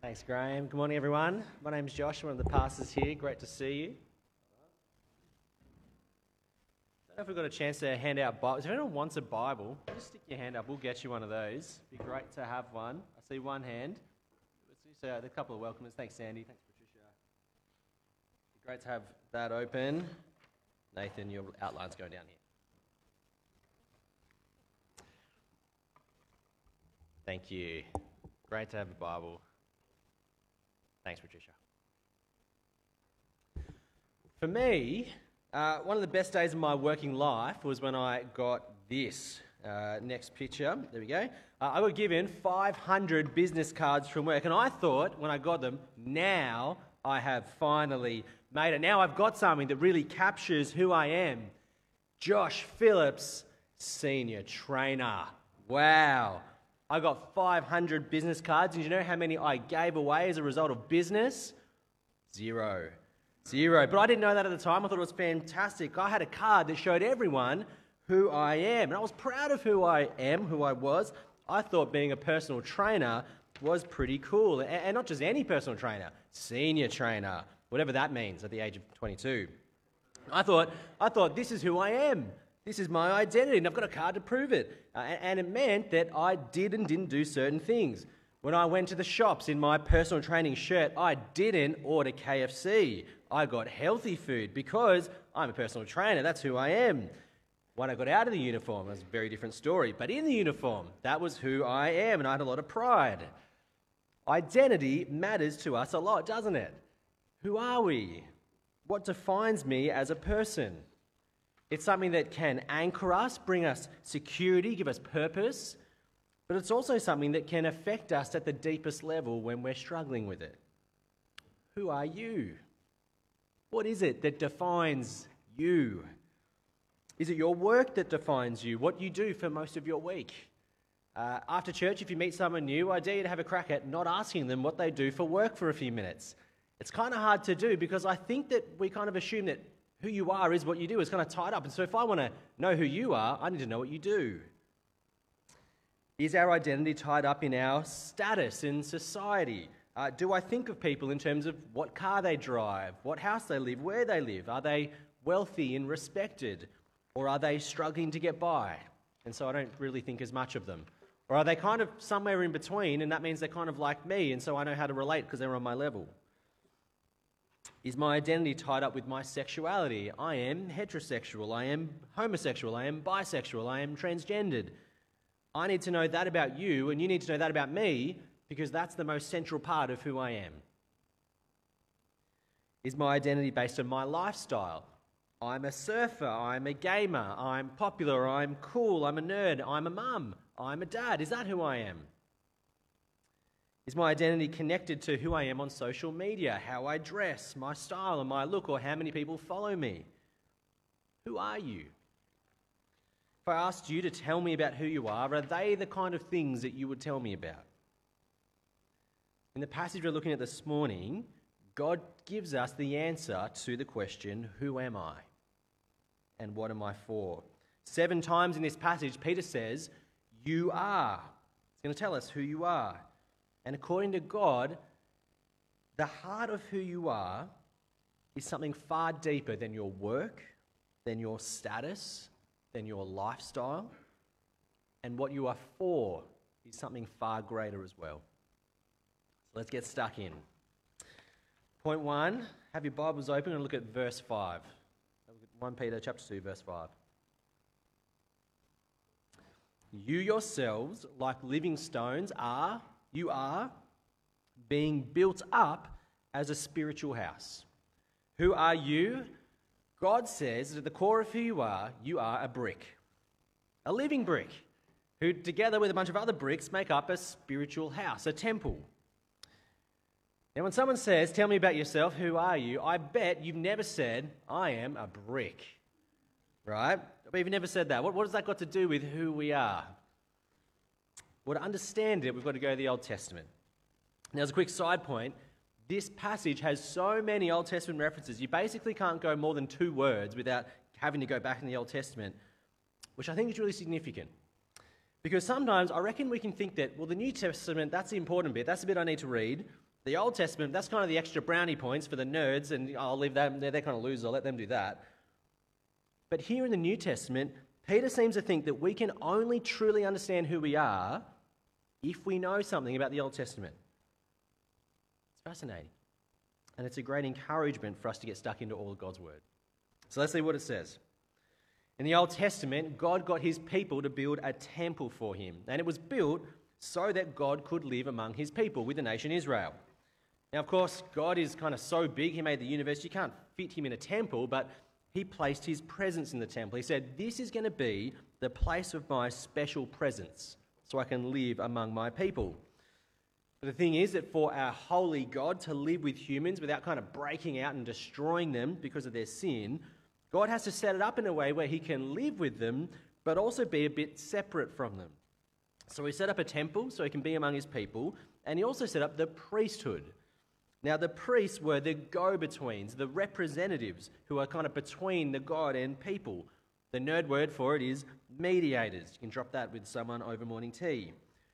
Thanks, Graham. Good morning, everyone. My name's Josh, one of the pastors here. Great to see you. I don't know if we've got a chance to hand out Bibles. If anyone wants a Bible, just stick your hand up. We'll get you one of those. It'd be great to have one. I see one hand. Uh, a couple of welcomers. Thanks, Sandy. Thanks, Patricia. It'd be great to have that open. Nathan, your outline's going down here. Thank you. Great to have a Bible. Thanks, Patricia. For me, uh, one of the best days of my working life was when I got this. Uh, next picture, there we go. Uh, I got given 500 business cards from work, and I thought when I got them, now I have finally made it. Now I've got something that really captures who I am. Josh Phillips, senior trainer. Wow. I got 500 business cards, and you know how many I gave away as a result of business? Zero. Zero. But I didn't know that at the time. I thought it was fantastic. I had a card that showed everyone who I am, and I was proud of who I am, who I was. I thought being a personal trainer was pretty cool, and not just any personal trainer, senior trainer, whatever that means at the age of 22. I thought, I thought this is who I am. This is my identity, and I've got a card to prove it. Uh, and it meant that I did and didn't do certain things. When I went to the shops in my personal training shirt, I didn't order KFC. I got healthy food because I'm a personal trainer. That's who I am. When I got out of the uniform, it was a very different story. But in the uniform, that was who I am, and I had a lot of pride. Identity matters to us a lot, doesn't it? Who are we? What defines me as a person? It's something that can anchor us, bring us security, give us purpose, but it's also something that can affect us at the deepest level when we're struggling with it. Who are you? What is it that defines you? Is it your work that defines you? What you do for most of your week? Uh, after church, if you meet someone new, I dare you to have a crack at not asking them what they do for work for a few minutes. It's kind of hard to do because I think that we kind of assume that who you are is what you do. It's kind of tied up. And so if I want to know who you are, I need to know what you do. Is our identity tied up in our status in society? Uh, do I think of people in terms of what car they drive, what house they live, where they live? Are they wealthy and respected? Or are they struggling to get by? And so I don't really think as much of them. Or are they kind of somewhere in between, and that means they're kind of like me, and so I know how to relate because they're on my level? Is my identity tied up with my sexuality? I am heterosexual, I am homosexual, I am bisexual, I am transgendered. I need to know that about you, and you need to know that about me, because that's the most central part of who I am. Is my identity based on my lifestyle? I'm a surfer, I'm a gamer, I'm popular, I'm cool, I'm a nerd, I'm a mum, I'm a dad. Is that who I am? Is my identity connected to who I am on social media, how I dress, my style and my look, or how many people follow me? Who are you? If I asked you to tell me about who you are, are they the kind of things that you would tell me about? In the passage we're looking at this morning, God gives us the answer to the question, Who am I? And what am I for? Seven times in this passage, Peter says, You are. He's going to tell us who you are. And according to God, the heart of who you are is something far deeper than your work, than your status, than your lifestyle. And what you are for is something far greater as well. So let's get stuck in. Point one have your Bibles open and look at verse 5. 1 Peter chapter 2, verse 5. You yourselves, like living stones, are you are being built up as a spiritual house. Who are you? God says that at the core of who you are, you are a brick, a living brick, who together with a bunch of other bricks make up a spiritual house, a temple. Now, when someone says, Tell me about yourself, who are you? I bet you've never said, I am a brick. Right? But you've never said that. What, what has that got to do with who we are? To understand it, we've got to go to the Old Testament. Now, as a quick side point, this passage has so many Old Testament references, you basically can't go more than two words without having to go back in the Old Testament, which I think is really significant. Because sometimes I reckon we can think that, well, the New Testament, that's the important bit, that's the bit I need to read, The Old Testament, that's kind of the extra brownie points for the nerds, and I'll leave them, they're, they're kind of losers, I'll let them do that. But here in the New Testament, Peter seems to think that we can only truly understand who we are if we know something about the Old Testament. It's fascinating. And it's a great encouragement for us to get stuck into all of God's Word. So let's see what it says. In the Old Testament, God got his people to build a temple for him. And it was built so that God could live among his people with the nation Israel. Now, of course, God is kind of so big, He made the universe, you can't fit Him in a temple, but He placed His presence in the temple. He said, This is going to be the place of my special presence, so I can live among my people. But the thing is that for our holy God to live with humans without kind of breaking out and destroying them because of their sin, God has to set it up in a way where He can live with them, but also be a bit separate from them. So He set up a temple so He can be among His people, and He also set up the priesthood now, the priests were the go betweens, the representatives who are kind of between the God and people. The nerd word for it is mediators. You can drop that with someone over morning tea.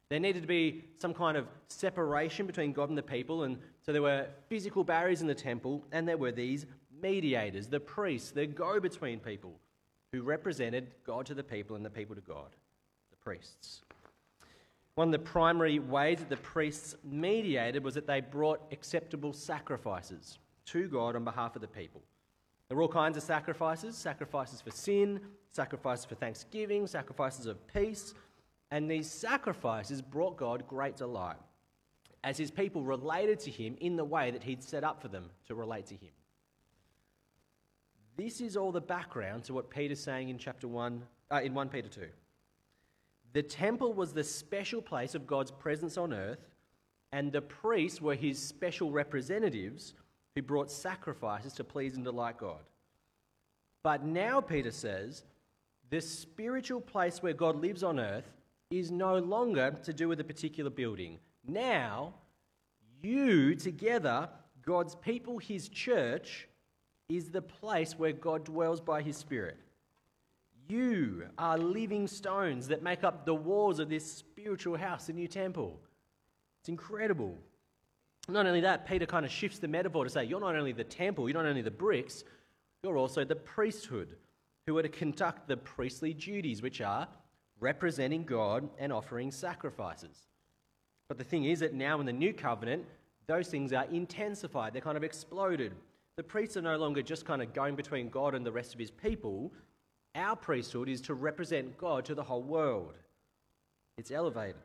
There needed to be some kind of separation between God and the people, and so there were physical barriers in the temple, and there were these mediators, the priests, the go between people who represented God to the people and the people to God, the priests. One of the primary ways that the priests mediated was that they brought acceptable sacrifices to God on behalf of the people. There were all kinds of sacrifices sacrifices for sin, sacrifices for thanksgiving, sacrifices of peace. And these sacrifices brought God great delight as his people related to him in the way that he'd set up for them to relate to him. This is all the background to what Peter's saying in chapter 1, uh, in 1 Peter 2. The temple was the special place of God's presence on earth, and the priests were his special representatives who brought sacrifices to please and delight God. But now, Peter says, this spiritual place where God lives on earth is no longer to do with a particular building. Now, you together, God's people, his church, is the place where God dwells by his Spirit. You are living stones that make up the walls of this spiritual house, the new temple. It's incredible. Not only that, Peter kind of shifts the metaphor to say, You're not only the temple, you're not only the bricks, you're also the priesthood, who are to conduct the priestly duties, which are representing God and offering sacrifices. But the thing is that now in the new covenant, those things are intensified, they're kind of exploded. The priests are no longer just kind of going between God and the rest of his people, our priesthood is to represent God to the whole world. It's elevated.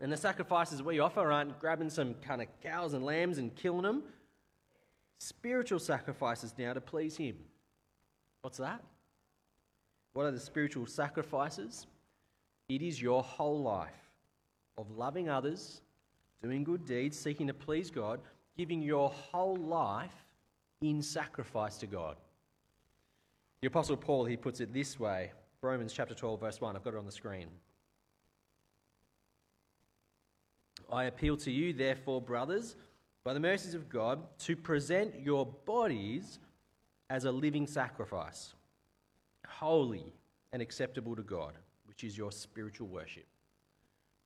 And the sacrifices we offer aren't grabbing some kind of cows and lambs and killing them. Spiritual sacrifices now to please Him. What's that? What are the spiritual sacrifices? It is your whole life of loving others, doing good deeds, seeking to please God, giving your whole life in sacrifice to God. The Apostle Paul, he puts it this way Romans chapter 12, verse 1. I've got it on the screen. I appeal to you, therefore, brothers, by the mercies of God, to present your bodies as a living sacrifice, holy and acceptable to God, which is your spiritual worship.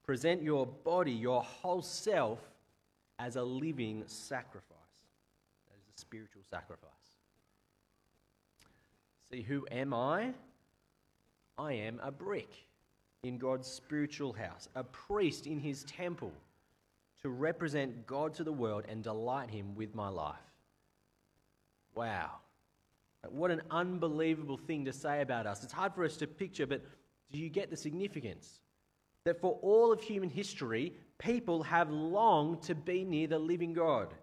Present your body, your whole self, as a living sacrifice. That is a spiritual sacrifice. See, who am I? I am a brick in God's spiritual house, a priest in his temple to represent God to the world and delight him with my life. Wow. What an unbelievable thing to say about us. It's hard for us to picture, but do you get the significance? That for all of human history, people have longed to be near the living God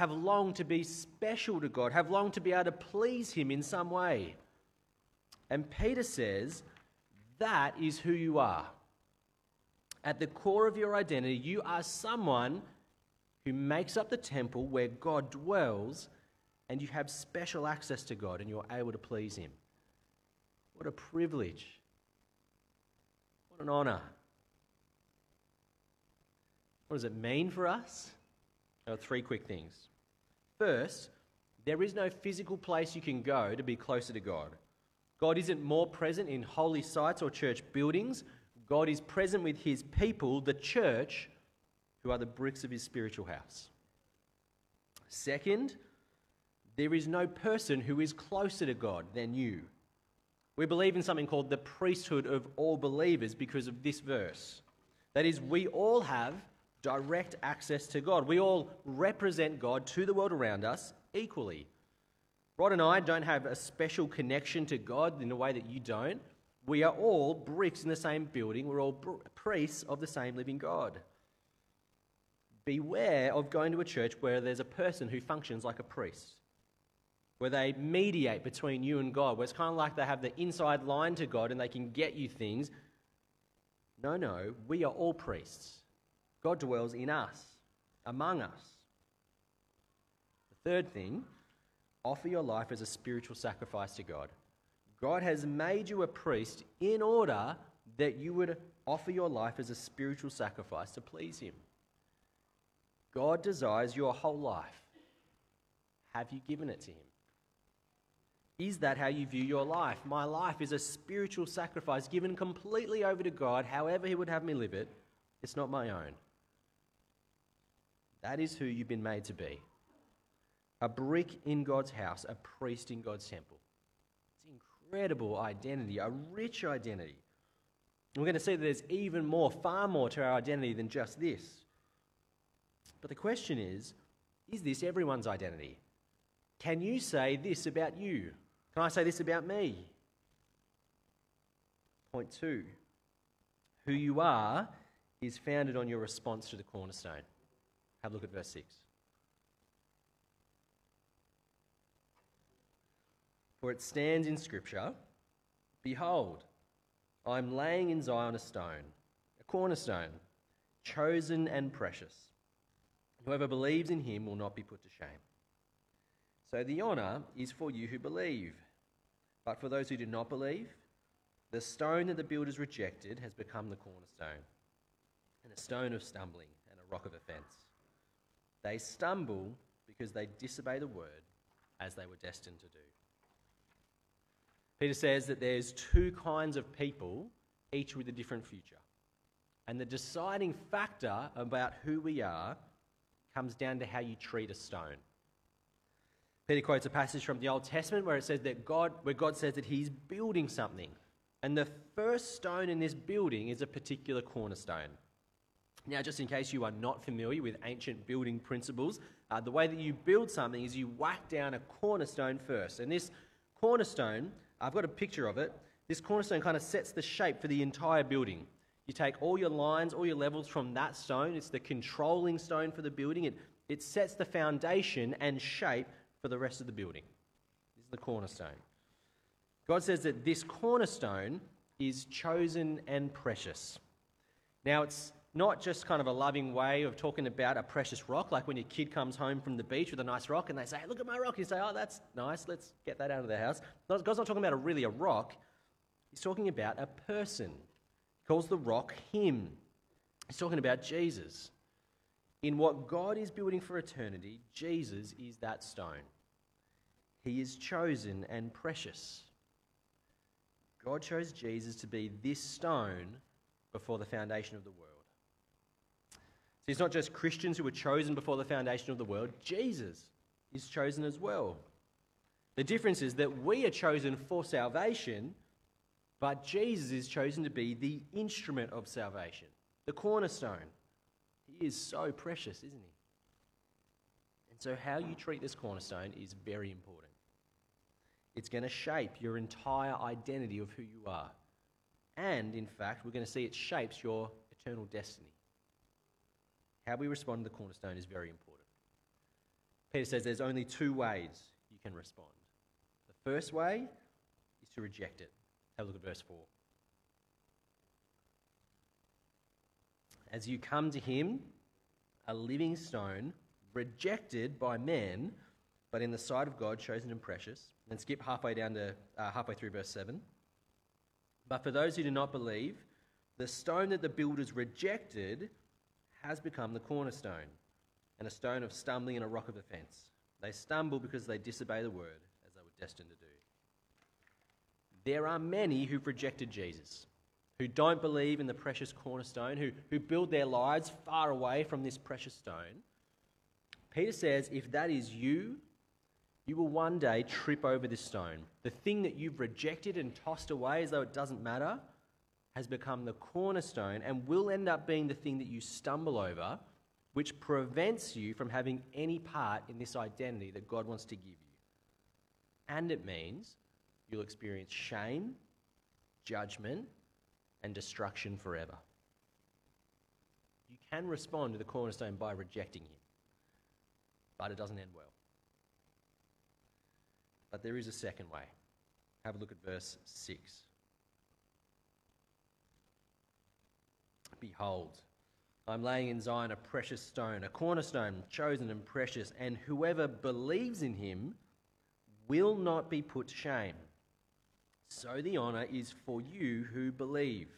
have longed to be special to God, have longed to be able to please Him in some way. And Peter says, that is who you are. At the core of your identity, you are someone who makes up the temple where God dwells, and you have special access to God and you're able to please Him. What a privilege. What an honor. What does it mean for us? There are three quick things. First, there is no physical place you can go to be closer to God. God isn't more present in holy sites or church buildings. God is present with his people, the church, who are the bricks of his spiritual house. Second, there is no person who is closer to God than you. We believe in something called the priesthood of all believers because of this verse. That is, we all have direct access to God. We all represent God to the world around us equally. Rod and I don't have a special connection to God in a way that you don't. We are all bricks in the same building. We're all priests of the same living God. Beware of going to a church where there's a person who functions like a priest, where they mediate between you and God, where it's kind of like they have the inside line to God and they can get you things. No, no, we are all priests. God dwells in us, among us. The third thing offer your life as a spiritual sacrifice to God. God has made you a priest in order that you would offer your life as a spiritual sacrifice to please Him. God desires your whole life. Have you given it to Him? Is that how you view your life? My life is a spiritual sacrifice given completely over to God, however He would have me live it. It's not my own. That is who you've been made to be a brick in God's house, a priest in God's temple. Incredible identity, a rich identity. We're going to see that there's even more, far more to our identity than just this. But the question is is this everyone's identity? Can you say this about you? Can I say this about me? Point two who you are is founded on your response to the cornerstone. Have a look at verse 6. For it stands in Scripture Behold, I am laying in Zion a stone, a cornerstone, chosen and precious. Whoever believes in him will not be put to shame. So the honour is for you who believe. But for those who do not believe, the stone that the builders rejected has become the cornerstone, and a stone of stumbling and a rock of offence. They stumble because they disobey the word as they were destined to do. Peter says that there's two kinds of people, each with a different future. And the deciding factor about who we are comes down to how you treat a stone. Peter quotes a passage from the Old Testament where it says that God, where God says that He's building something. And the first stone in this building is a particular cornerstone. Now, just in case you are not familiar with ancient building principles, uh, the way that you build something is you whack down a cornerstone first. And this cornerstone, I've got a picture of it. This cornerstone kind of sets the shape for the entire building. You take all your lines, all your levels from that stone, it's the controlling stone for the building. It, it sets the foundation and shape for the rest of the building. This is the cornerstone. God says that this cornerstone is chosen and precious. Now, it's not just kind of a loving way of talking about a precious rock, like when your kid comes home from the beach with a nice rock and they say, hey, Look at my rock. You say, Oh, that's nice. Let's get that out of the house. God's not talking about a, really a rock, He's talking about a person. He calls the rock Him. He's talking about Jesus. In what God is building for eternity, Jesus is that stone. He is chosen and precious. God chose Jesus to be this stone before the foundation of the world. It's not just Christians who were chosen before the foundation of the world, Jesus is chosen as well. The difference is that we are chosen for salvation, but Jesus is chosen to be the instrument of salvation, the cornerstone. He is so precious, isn't he? And so, how you treat this cornerstone is very important. It's going to shape your entire identity of who you are. And, in fact, we're going to see it shapes your eternal destiny. How we respond to the cornerstone is very important. Peter says there's only two ways you can respond. The first way is to reject it. Have a look at verse 4. As you come to him, a living stone, rejected by men, but in the sight of God, chosen and precious. And skip halfway down to uh, halfway through verse 7. But for those who do not believe, the stone that the builders rejected has become the cornerstone, and a stone of stumbling and a rock of offense. They stumble because they disobey the word, as they were destined to do. There are many who've rejected Jesus, who don't believe in the precious cornerstone, who, who build their lives far away from this precious stone, Peter says if that is you, you will one day trip over this stone. The thing that you've rejected and tossed away as though it doesn't matter has become the cornerstone and will end up being the thing that you stumble over, which prevents you from having any part in this identity that God wants to give you. And it means you'll experience shame, judgment, and destruction forever. You can respond to the cornerstone by rejecting him, but it doesn't end well. But there is a second way. Have a look at verse 6. Behold, I'm laying in Zion a precious stone, a cornerstone, chosen and precious, and whoever believes in him will not be put to shame. So the honour is for you who believe.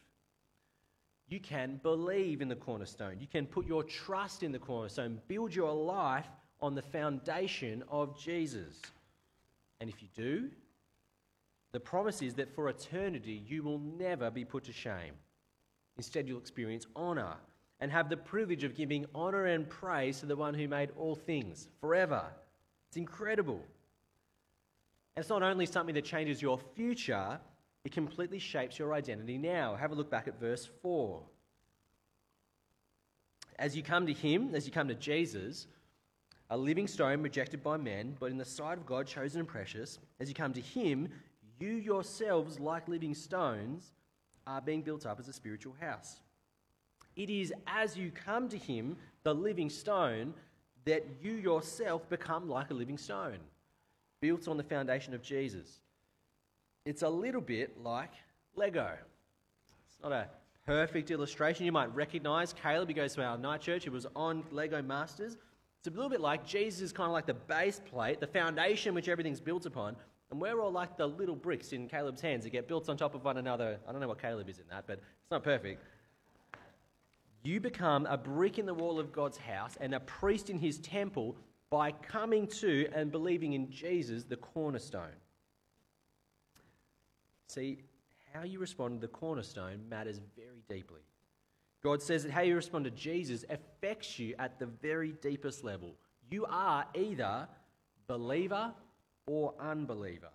You can believe in the cornerstone. You can put your trust in the cornerstone. Build your life on the foundation of Jesus. And if you do, the promise is that for eternity you will never be put to shame. Instead, you'll experience honour and have the privilege of giving honour and praise to the one who made all things forever. It's incredible. And it's not only something that changes your future, it completely shapes your identity now. Have a look back at verse 4. As you come to Him, as you come to Jesus, a living stone rejected by men, but in the sight of God chosen and precious, as you come to Him, you yourselves, like living stones, are being built up as a spiritual house. It is as you come to Him, the living stone, that you yourself become like a living stone, built on the foundation of Jesus. It's a little bit like Lego. It's not a perfect illustration. You might recognize Caleb, he goes to our night church, he was on Lego Masters. It's a little bit like Jesus is kind of like the base plate, the foundation which everything's built upon. And we're all like the little bricks in Caleb's hands that get built on top of one another. I don't know what Caleb is in that, but it's not perfect. You become a brick in the wall of God's house and a priest in his temple by coming to and believing in Jesus, the cornerstone. See, how you respond to the cornerstone matters very deeply. God says that how you respond to Jesus affects you at the very deepest level. You are either believer or unbeliever,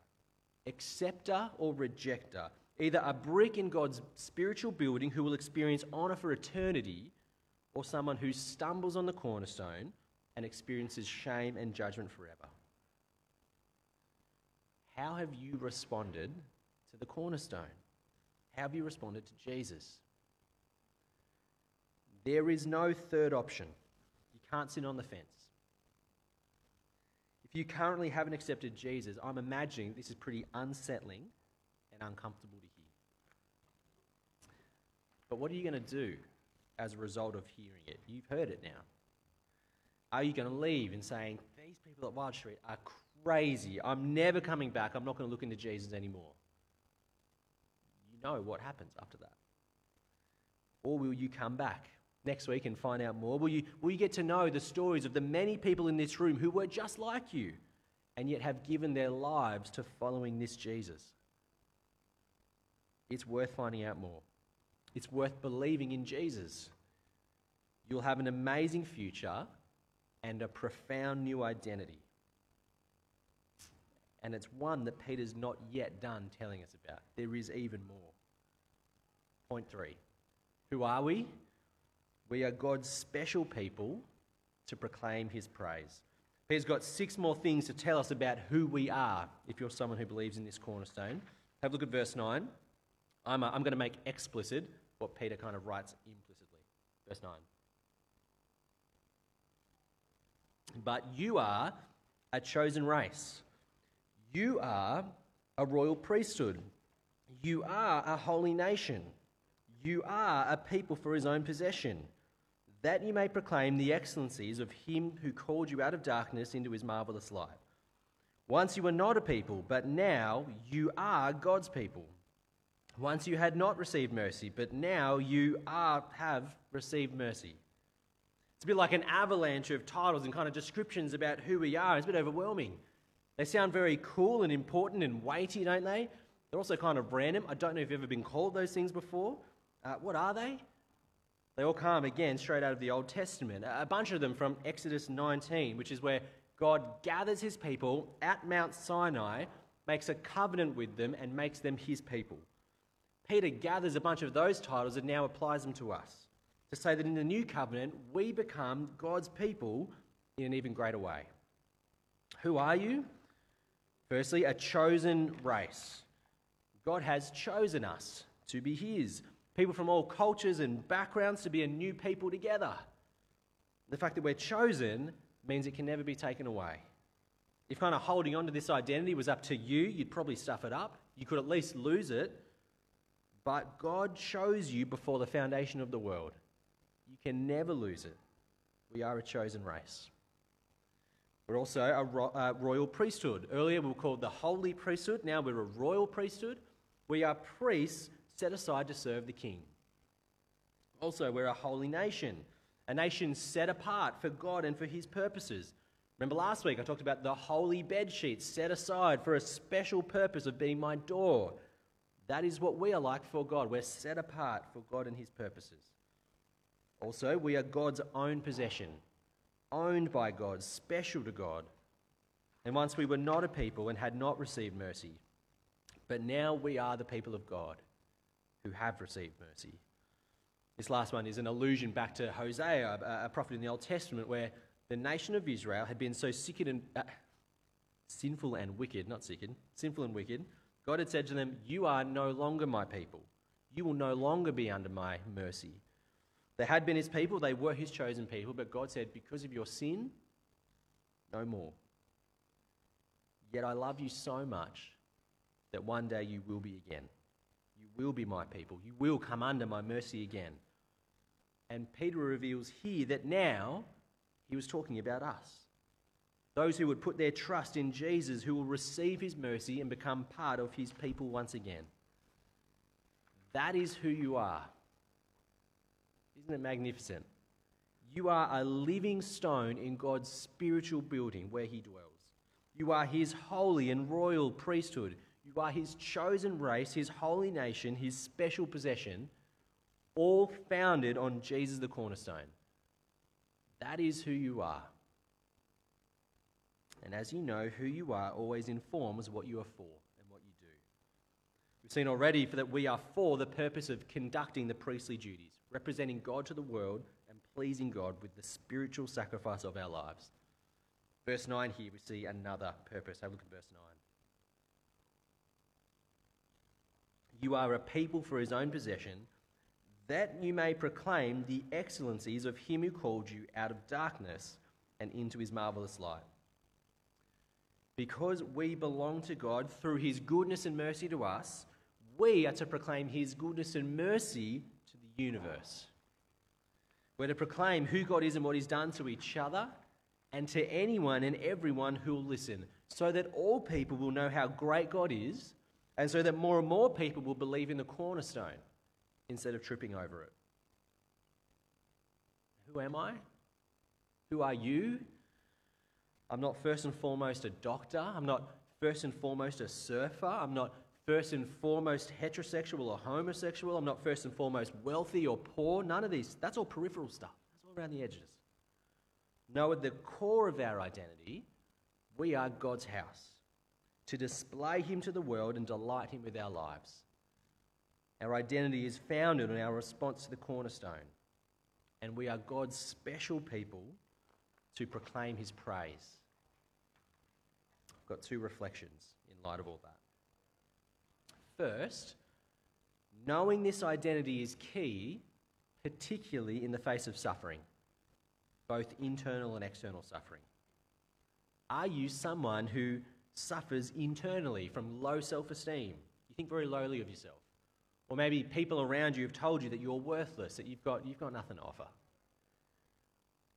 acceptor or rejecter, either a brick in God's spiritual building who will experience honour for eternity, or someone who stumbles on the cornerstone and experiences shame and judgment forever. How have you responded to the cornerstone? How have you responded to Jesus? There is no third option. You can't sit on the fence. If you currently haven't accepted Jesus, I'm imagining this is pretty unsettling and uncomfortable to hear. But what are you going to do as a result of hearing it? You've heard it now. Are you going to leave and saying, These people at Wild Street are crazy. I'm never coming back. I'm not going to look into Jesus anymore? You know what happens after that. Or will you come back next week and find out more? Will you, will you get to know the stories of the many people in this room who were just like you and yet have given their lives to following this Jesus? It's worth finding out more. It's worth believing in Jesus. You'll have an amazing future and a profound new identity. And it's one that Peter's not yet done telling us about. There is even more. Point three Who are we? We are God's special people to proclaim his praise. Peter's got six more things to tell us about who we are if you're someone who believes in this cornerstone. Have a look at verse 9. I'm, uh, I'm going to make explicit what Peter kind of writes implicitly. Verse 9. But you are a chosen race. You are a royal priesthood. You are a holy nation. You are a people for his own possession that you may proclaim the excellencies of him who called you out of darkness into his marvelous light. Once you were not a people, but now you are God's people. Once you had not received mercy, but now you are, have received mercy. It's a bit like an avalanche of titles and kind of descriptions about who we are. It's a bit overwhelming. They sound very cool and important and weighty, don't they? They're also kind of random. I don't know if you've ever been called those things before. Uh, what are they? They all come again straight out of the Old Testament. A bunch of them from Exodus 19, which is where God gathers his people at Mount Sinai, makes a covenant with them, and makes them his people. Peter gathers a bunch of those titles and now applies them to us to say that in the new covenant, we become God's people in an even greater way. Who are you? Firstly, a chosen race. God has chosen us to be His. People from all cultures and backgrounds to be a new people together. The fact that we're chosen means it can never be taken away. If kind of holding on to this identity was up to you, you'd probably stuff it up. You could at least lose it. But God chose you before the foundation of the world. You can never lose it. We are a chosen race. We're also a ro- uh, royal priesthood. Earlier we were called the holy priesthood. Now we're a royal priesthood. We are priests set aside to serve the king. Also, we're a holy nation, a nation set apart for God and for his purposes. Remember last week I talked about the holy bed sheets set aside for a special purpose of being my door. That is what we are like for God. We're set apart for God and his purposes. Also, we are God's own possession, owned by God, special to God. And once we were not a people and had not received mercy, but now we are the people of God who have received mercy. This last one is an allusion back to Hosea, a prophet in the Old Testament, where the nation of Israel had been so sick and uh, sinful and wicked, not sick, sinful and wicked. God had said to them, You are no longer my people. You will no longer be under my mercy. They had been his people, they were his chosen people, but God said, Because of your sin, no more. Yet I love you so much that one day you will be again. You will be my people. You will come under my mercy again. And Peter reveals here that now he was talking about us. Those who would put their trust in Jesus, who will receive his mercy and become part of his people once again. That is who you are. Isn't it magnificent? You are a living stone in God's spiritual building where He dwells. You are His holy and royal priesthood. You are His chosen race, His holy nation, His special possession, all founded on Jesus the cornerstone. That is who you are. And as you know, who you are always informs what you are for and what you do. We've seen already that we are for the purpose of conducting the priestly duties representing God to the world and pleasing God with the spiritual sacrifice of our lives. Verse 9 here, we see another purpose. Have a look at verse 9. You are a people for his own possession, that you may proclaim the excellencies of him who called you out of darkness and into his marvelous light. Because we belong to God through his goodness and mercy to us, we are to proclaim his goodness and mercy to the universe. We're to proclaim who God is and what He's done to each other and to anyone and everyone who will listen, so that all people will know how great God is, and so that more and more people will believe in the cornerstone instead of tripping over it. Who am I? Who are you? I'm not first and foremost a doctor. I'm not first and foremost a surfer. I'm not first and foremost heterosexual or homosexual. I'm not first and foremost wealthy or poor. None of these. That's all peripheral stuff. That's all around the edges. No, at the core of our identity, we are God's house to display Him to the world and delight Him with our lives. Our identity is founded on our response to the cornerstone, and we are God's special people to proclaim His praise. I've got two reflections in light of all that. First, knowing this identity is key, particularly in the face of suffering, both internal and external suffering. Are you someone who suffers internally from low self esteem? You think very lowly of yourself. Or maybe people around you have told you that you're worthless, that you've got, you've got nothing to offer.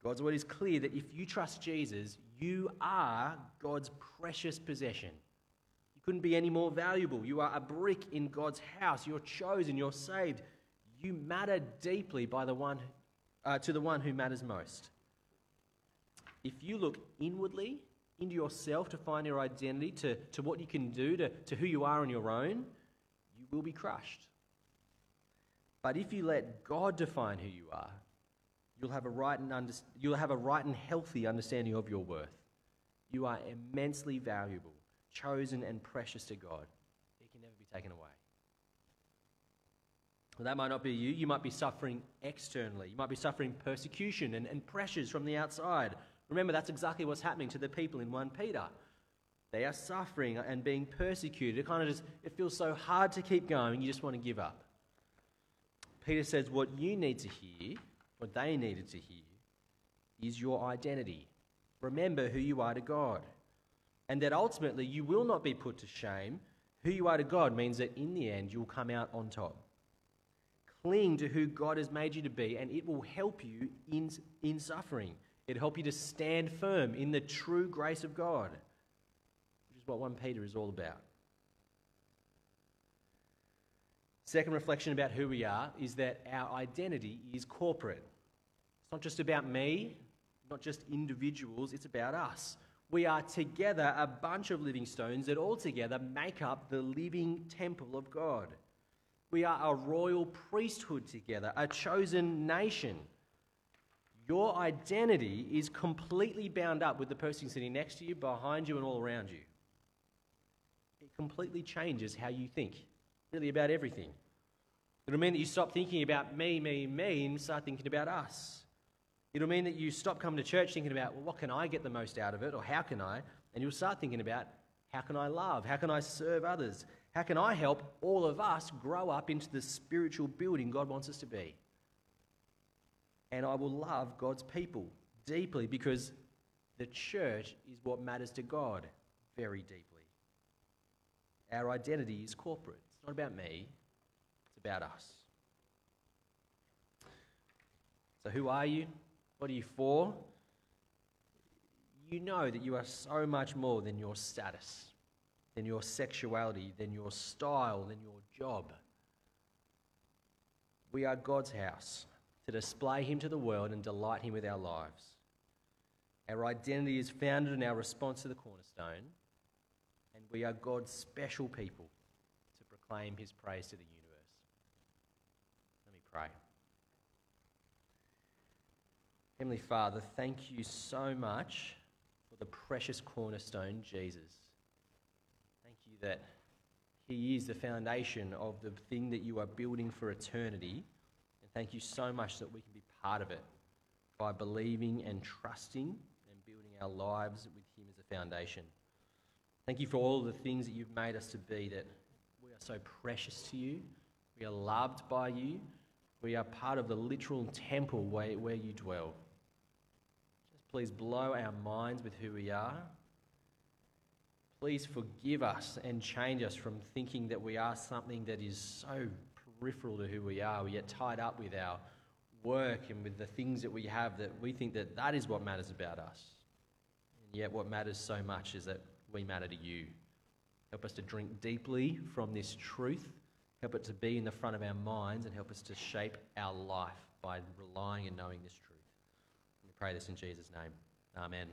God's word is clear that if you trust Jesus, you are God's precious possession. You couldn't be any more valuable. You are a brick in God's house. You're chosen. You're saved. You matter deeply by the one, uh, to the one who matters most. If you look inwardly into yourself to find your identity, to, to what you can do, to, to who you are on your own, you will be crushed. But if you let God define who you are, you'll have a right and, under, you'll have a right and healthy understanding of your worth. You are immensely valuable, chosen and precious to God. It can never be taken away. Well, that might not be you. You might be suffering externally. You might be suffering persecution and, and pressures from the outside. Remember, that's exactly what's happening to the people in 1 Peter. They are suffering and being persecuted. It kind of just it feels so hard to keep going, you just want to give up. Peter says what you need to hear, what they needed to hear, is your identity. Remember who you are to God. And that ultimately you will not be put to shame. Who you are to God means that in the end you'll come out on top. Cling to who God has made you to be, and it will help you in, in suffering. It'll help you to stand firm in the true grace of God, which is what 1 Peter is all about. Second reflection about who we are is that our identity is corporate. It's not just about me, not just individuals, it's about us. We are together a bunch of living stones that all together make up the living temple of God. We are a royal priesthood together, a chosen nation. Your identity is completely bound up with the person sitting next to you, behind you, and all around you. It completely changes how you think, really, about everything. It'll mean that you stop thinking about me, me, me, and start thinking about us. It'll mean that you stop coming to church thinking about, well, what can I get the most out of it, or how can I? And you'll start thinking about, how can I love? How can I serve others? How can I help all of us grow up into the spiritual building God wants us to be? And I will love God's people deeply because the church is what matters to God very deeply. Our identity is corporate, it's not about me, it's about us. So, who are you? What are you for? You know that you are so much more than your status than your sexuality, than your style, than your job. We are God's house to display Him to the world and delight Him with our lives. Our identity is founded in our response to the cornerstone, and we are God's special people to proclaim His praise to the universe. Let me pray. Heavenly Father, thank you so much for the precious cornerstone, Jesus Thank you that He is the foundation of the thing that you are building for eternity. Thank you so much that we can be part of it by believing and trusting and building our lives with Him as a foundation. Thank you for all the things that you've made us to be, that we are so precious to you. We are loved by you. We are part of the literal temple where, where you dwell. Just please blow our minds with who we are Please forgive us and change us from thinking that we are something that is so peripheral to who we are. We get tied up with our work and with the things that we have that we think that that is what matters about us. And yet, what matters so much is that we matter to you. Help us to drink deeply from this truth. Help it to be in the front of our minds and help us to shape our life by relying and knowing this truth. We pray this in Jesus' name. Amen.